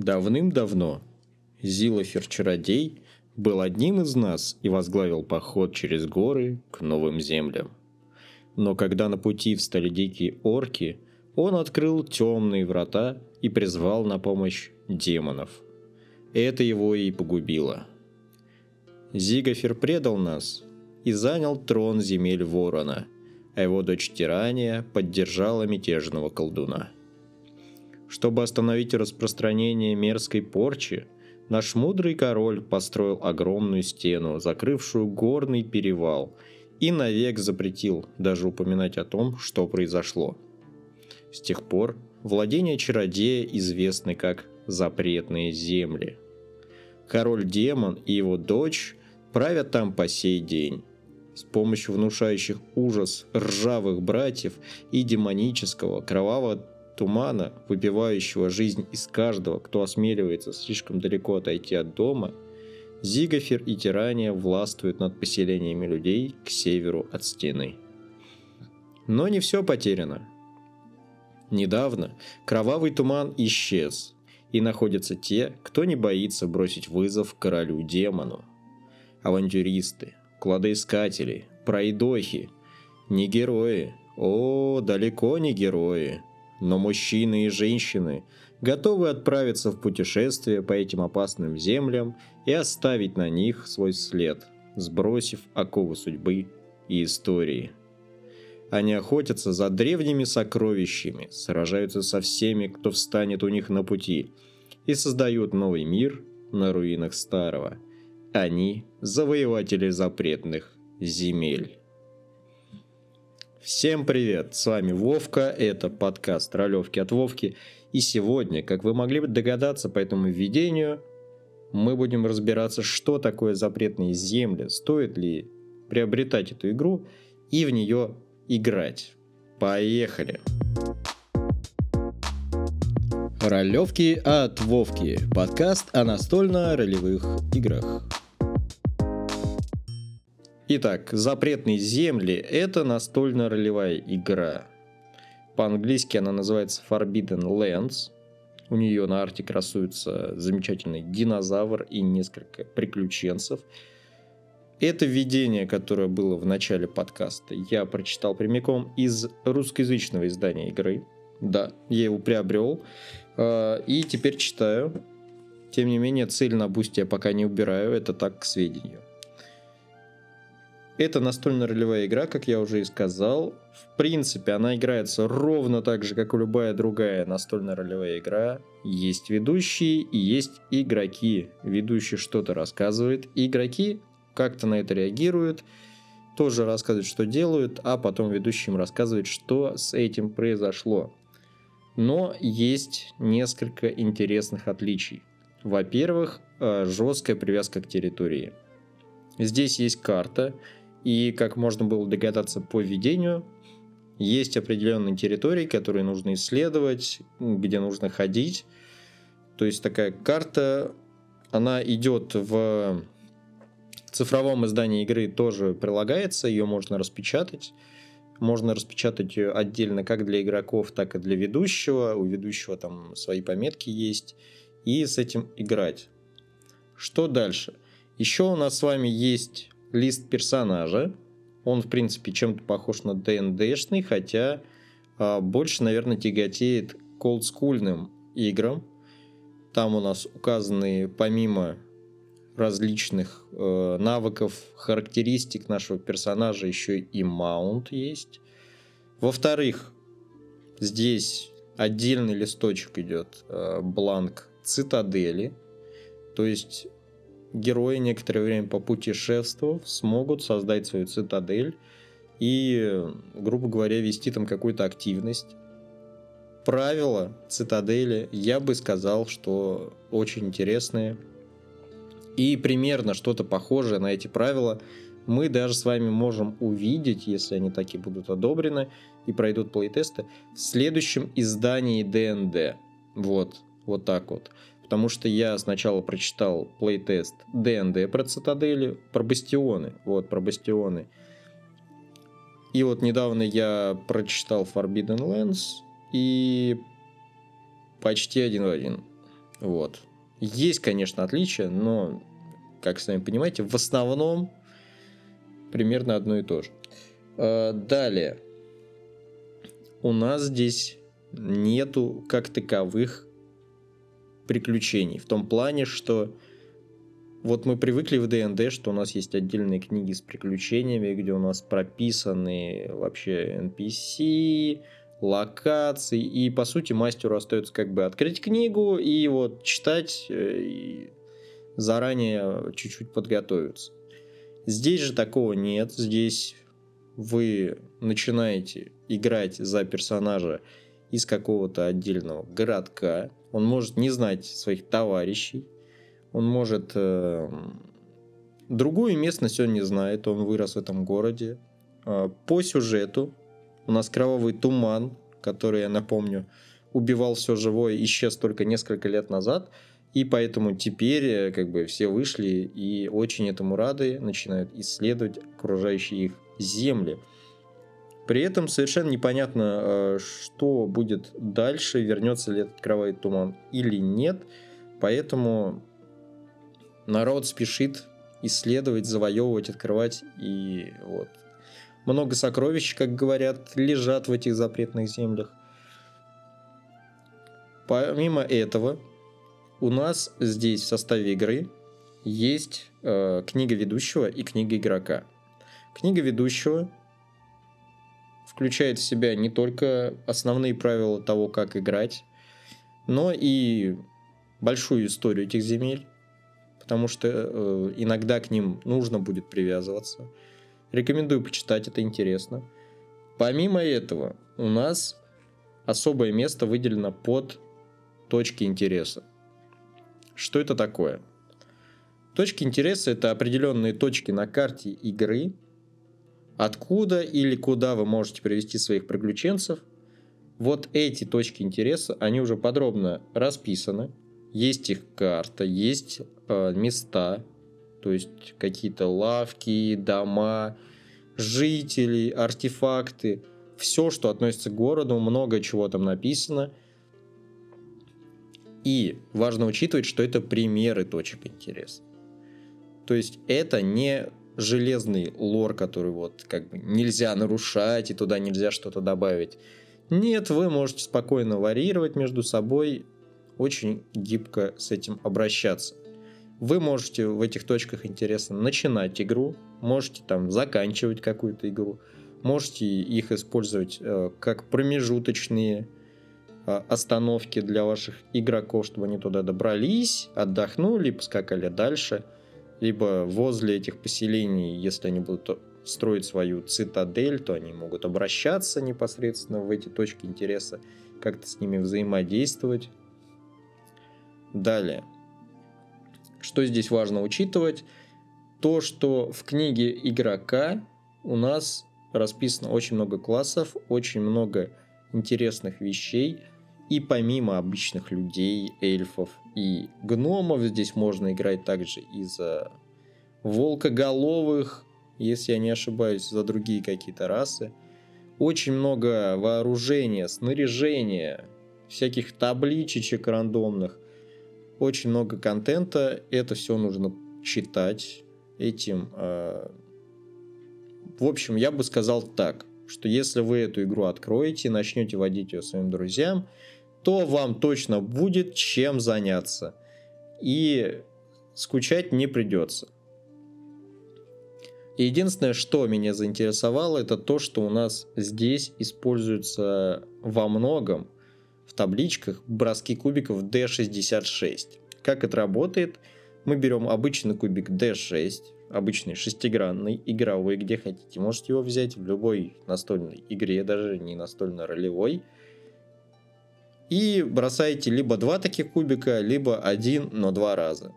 Давным-давно Зилофер-чародей был одним из нас и возглавил поход через горы к новым землям. Но когда на пути встали дикие орки, он открыл темные врата и призвал на помощь демонов. Это его и погубило. Зигафер предал нас и занял трон земель Ворона, а его дочь Тирания поддержала мятежного колдуна. Чтобы остановить распространение мерзкой порчи, наш мудрый король построил огромную стену, закрывшую горный перевал, и навек запретил даже упоминать о том, что произошло. С тех пор владения чародея известны как «запретные земли». Король-демон и его дочь правят там по сей день. С помощью внушающих ужас ржавых братьев и демонического кровавого тумана, выпивающего жизнь из каждого, кто осмеливается слишком далеко отойти от дома, Зигафер и Тирания властвуют над поселениями людей к северу от стены. Но не все потеряно. Недавно кровавый туман исчез, и находятся те, кто не боится бросить вызов королю-демону. Авантюристы, кладоискатели, пройдохи, не герои, о, далеко не герои – но мужчины и женщины готовы отправиться в путешествие по этим опасным землям и оставить на них свой след, сбросив оковы судьбы и истории. Они охотятся за древними сокровищами, сражаются со всеми, кто встанет у них на пути, и создают новый мир на руинах старого. Они – завоеватели запретных земель. Всем привет, с вами Вовка, это подкаст Ролевки от Вовки. И сегодня, как вы могли бы догадаться по этому введению, мы будем разбираться, что такое запретные земли, стоит ли приобретать эту игру и в нее играть. Поехали! Ролевки от Вовки. Подкаст о настольно-ролевых играх. Итак, «Запретные земли» — это настольно-ролевая игра. По-английски она называется Forbidden Lands. У нее на арте красуется замечательный динозавр и несколько приключенцев. Это введение, которое было в начале подкаста, я прочитал прямиком из русскоязычного издания игры. Да, я его приобрел. А, и теперь читаю. Тем не менее, цель на бусте я пока не убираю, это так к сведению. Это настольно-ролевая игра, как я уже и сказал. В принципе, она играется ровно так же, как и любая другая настольно-ролевая игра. Есть ведущие и есть игроки. Ведущий что-то рассказывает, игроки как-то на это реагируют, тоже рассказывают, что делают, а потом ведущий им рассказывает, что с этим произошло. Но есть несколько интересных отличий. Во-первых, э, жесткая привязка к территории. Здесь есть карта, и, как можно было догадаться по введению, есть определенные территории, которые нужно исследовать, где нужно ходить. То есть такая карта, она идет в цифровом издании игры тоже прилагается, ее можно распечатать. Можно распечатать ее отдельно как для игроков, так и для ведущего. У ведущего там свои пометки есть. И с этим играть. Что дальше? Еще у нас с вами есть лист персонажа. Он, в принципе, чем-то похож на ДНДшный, хотя а, больше, наверное, тяготеет к олдскульным играм. Там у нас указаны, помимо различных э, навыков, характеристик нашего персонажа, еще и маунт есть. Во-вторых, здесь отдельный листочек идет, э, бланк цитадели. То есть герои, некоторое время попутешествовав, смогут создать свою цитадель и, грубо говоря, вести там какую-то активность. Правила цитадели, я бы сказал, что очень интересные. И примерно что-то похожее на эти правила мы даже с вами можем увидеть, если они таки будут одобрены и пройдут плейтесты, в следующем издании ДНД. Вот, вот так вот потому что я сначала прочитал плейтест ДНД про цитадели, про бастионы, вот, про бастионы. И вот недавно я прочитал Forbidden Lands и почти один в один. Вот. Есть, конечно, отличия, но, как сами понимаете, в основном примерно одно и то же. А, далее. У нас здесь нету как таковых приключений. В том плане, что вот мы привыкли в ДНД, что у нас есть отдельные книги с приключениями, где у нас прописаны вообще NPC, локации, и по сути мастеру остается как бы открыть книгу и вот читать, э, и заранее чуть-чуть подготовиться. Здесь же такого нет, здесь вы начинаете играть за персонажа из какого-то отдельного городка, он может не знать своих товарищей, он может... Э, другую местность он не знает, он вырос в этом городе. Э, по сюжету у нас кровавый туман, который, я напомню, убивал все живое, исчез только несколько лет назад. И поэтому теперь э, как бы все вышли и очень этому рады, начинают исследовать окружающие их земли. При этом совершенно непонятно, э, что будет дальше, вернется ли этот кровавый туман или нет. Поэтому народ спешит исследовать, завоевывать, открывать. И вот много сокровищ, как говорят, лежат в этих запретных землях. Помимо этого, у нас здесь в составе игры есть э, книга ведущего и книга игрока. Книга ведущего включает в себя не только основные правила того, как играть, но и большую историю этих земель, потому что э, иногда к ним нужно будет привязываться. Рекомендую почитать, это интересно. Помимо этого, у нас особое место выделено под точки интереса. Что это такое? Точки интереса это определенные точки на карте игры, откуда или куда вы можете привести своих приключенцев. Вот эти точки интереса, они уже подробно расписаны. Есть их карта, есть э, места, то есть какие-то лавки, дома, жители, артефакты, все, что относится к городу, много чего там написано. И важно учитывать, что это примеры точек интереса. То есть это не железный лор, который вот как бы нельзя нарушать и туда нельзя что-то добавить. Нет, вы можете спокойно варьировать между собой, очень гибко с этим обращаться. Вы можете в этих точках интереса начинать игру, можете там заканчивать какую-то игру, можете их использовать э, как промежуточные э, остановки для ваших игроков, чтобы они туда добрались, отдохнули, поскакали дальше, либо возле этих поселений, если они будут строить свою цитадель, то они могут обращаться непосредственно в эти точки интереса, как-то с ними взаимодействовать. Далее. Что здесь важно учитывать? То, что в книге игрока у нас расписано очень много классов, очень много интересных вещей. И помимо обычных людей, эльфов и гномов, здесь можно играть также и за волкоголовых, если я не ошибаюсь, за другие какие-то расы. Очень много вооружения, снаряжения, всяких табличечек рандомных – очень много контента, это все нужно читать этим. А, в общем, я бы сказал так, что если вы эту игру откроете, начнете водить ее своим друзьям, то вам точно будет чем заняться. И скучать не придется. единственное, что меня заинтересовало, это то, что у нас здесь используется во многом в табличках броски кубиков D66. Как это работает? Мы берем обычный кубик D6, обычный шестигранный, игровой, где хотите. Можете его взять в любой настольной игре, даже не настольно-ролевой. И бросаете либо два таких кубика, либо один, но два раза.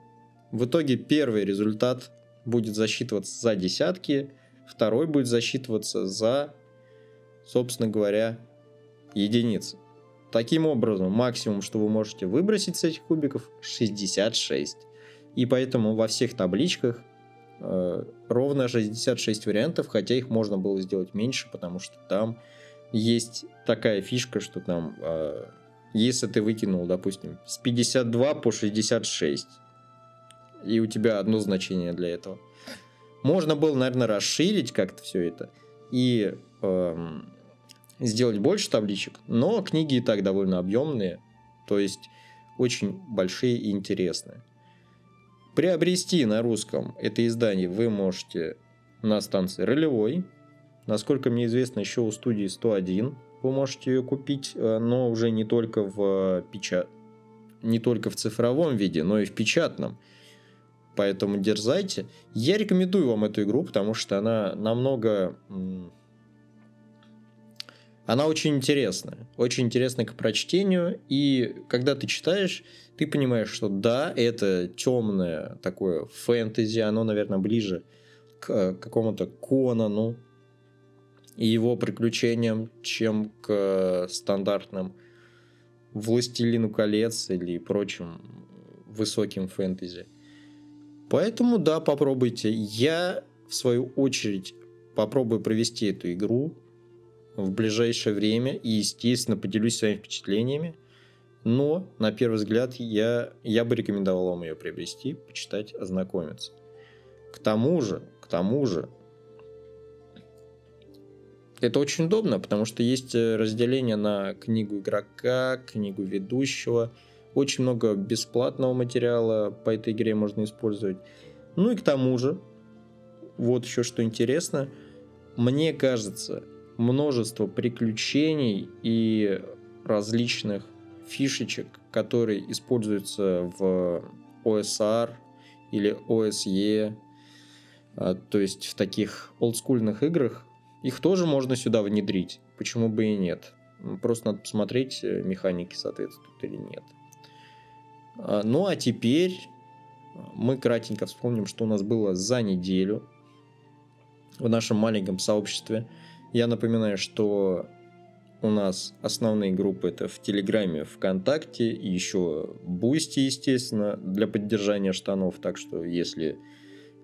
В итоге первый результат будет засчитываться за десятки, второй будет засчитываться за, собственно говоря, единицы. Таким образом, максимум, что вы можете выбросить с этих кубиков, 66. И поэтому во всех табличках э, ровно 66 вариантов, хотя их можно было сделать меньше, потому что там есть такая фишка, что там э, если ты выкинул, допустим, с 52 по 66, и у тебя одно значение для этого. Можно было, наверное, расширить как-то все это и эм, сделать больше табличек, но книги и так довольно объемные, то есть очень большие и интересные. Приобрести на русском это издание вы можете на станции Ролевой. Насколько мне известно, еще у студии 101 вы можете ее купить, э, но уже не только в печат... не только в цифровом виде, но и в печатном. Поэтому дерзайте. Я рекомендую вам эту игру, потому что она намного... Она очень интересная. Очень интересная к прочтению. И когда ты читаешь, ты понимаешь, что да, это темное такое фэнтези, оно, наверное, ближе к какому-то Конану, и его приключениям, чем к стандартным Властелину колец или прочим высоким фэнтези. Поэтому да, попробуйте. Я, в свою очередь, попробую провести эту игру в ближайшее время и, естественно, поделюсь своими впечатлениями. Но, на первый взгляд, я, я бы рекомендовал вам ее приобрести, почитать, ознакомиться. К тому же, к тому же, это очень удобно, потому что есть э, разделение на книгу игрока, книгу ведущего. Очень много бесплатного материала по этой игре можно использовать. Ну и к тому же, вот еще что интересно, мне кажется, множество приключений и различных фишечек, которые используются в OSR или OSE, а, то есть в таких олдскульных играх, их тоже можно сюда внедрить. Почему бы и нет? Просто надо посмотреть, э, механики соответствуют или нет. А, ну а теперь мы кратенько вспомним, что у нас было за неделю в нашем маленьком сообществе. Я напоминаю, что у нас основные группы это в Телеграме, ВКонтакте, и еще Boosty, естественно, для поддержания штанов. Так что, если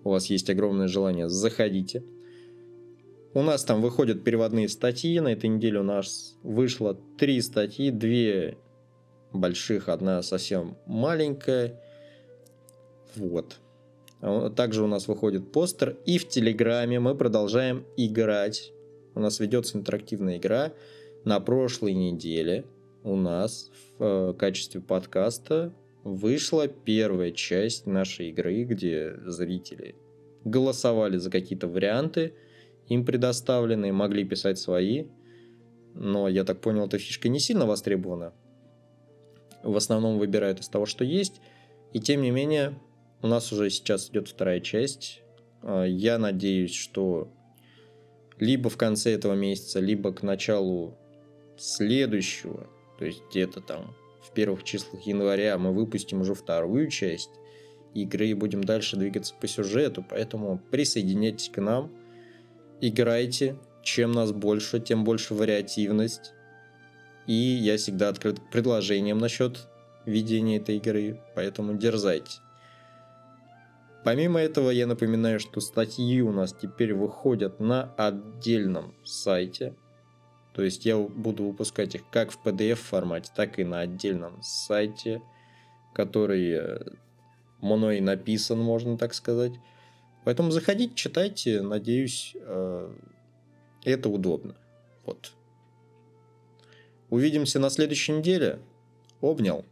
у вас есть огромное желание, заходите. У нас там выходят переводные статьи. На этой неделе у нас вышло три статьи. Две больших, одна совсем маленькая. Вот. А также у нас выходит постер. И в Телеграме мы продолжаем играть. У нас ведется интерактивная игра. На прошлой неделе у нас в э, качестве подкаста вышла первая часть нашей игры, где зрители голосовали за какие-то варианты – им предоставленные, могли писать свои. Но, я так понял, эта фишка не сильно востребована. В основном выбирают из того, что есть. И тем не менее, у нас уже сейчас идет вторая часть. А, я надеюсь, что либо в конце этого месяца, либо к началу следующего, то есть где-то там в первых числах января мы выпустим уже вторую часть игры и будем дальше двигаться по сюжету, поэтому присоединяйтесь к нам играйте. Чем нас больше, тем больше вариативность. И я всегда открыт к предложениям насчет ведения этой игры, поэтому дерзайте. Помимо этого, я напоминаю, что статьи у нас теперь выходят на отдельном сайте. То есть я буду выпускать их как в PDF формате, так и на отдельном сайте, который мной написан, можно так сказать. Поэтому заходите, читайте. Надеюсь, э, это удобно. Вот. Увидимся на следующей неделе. Обнял.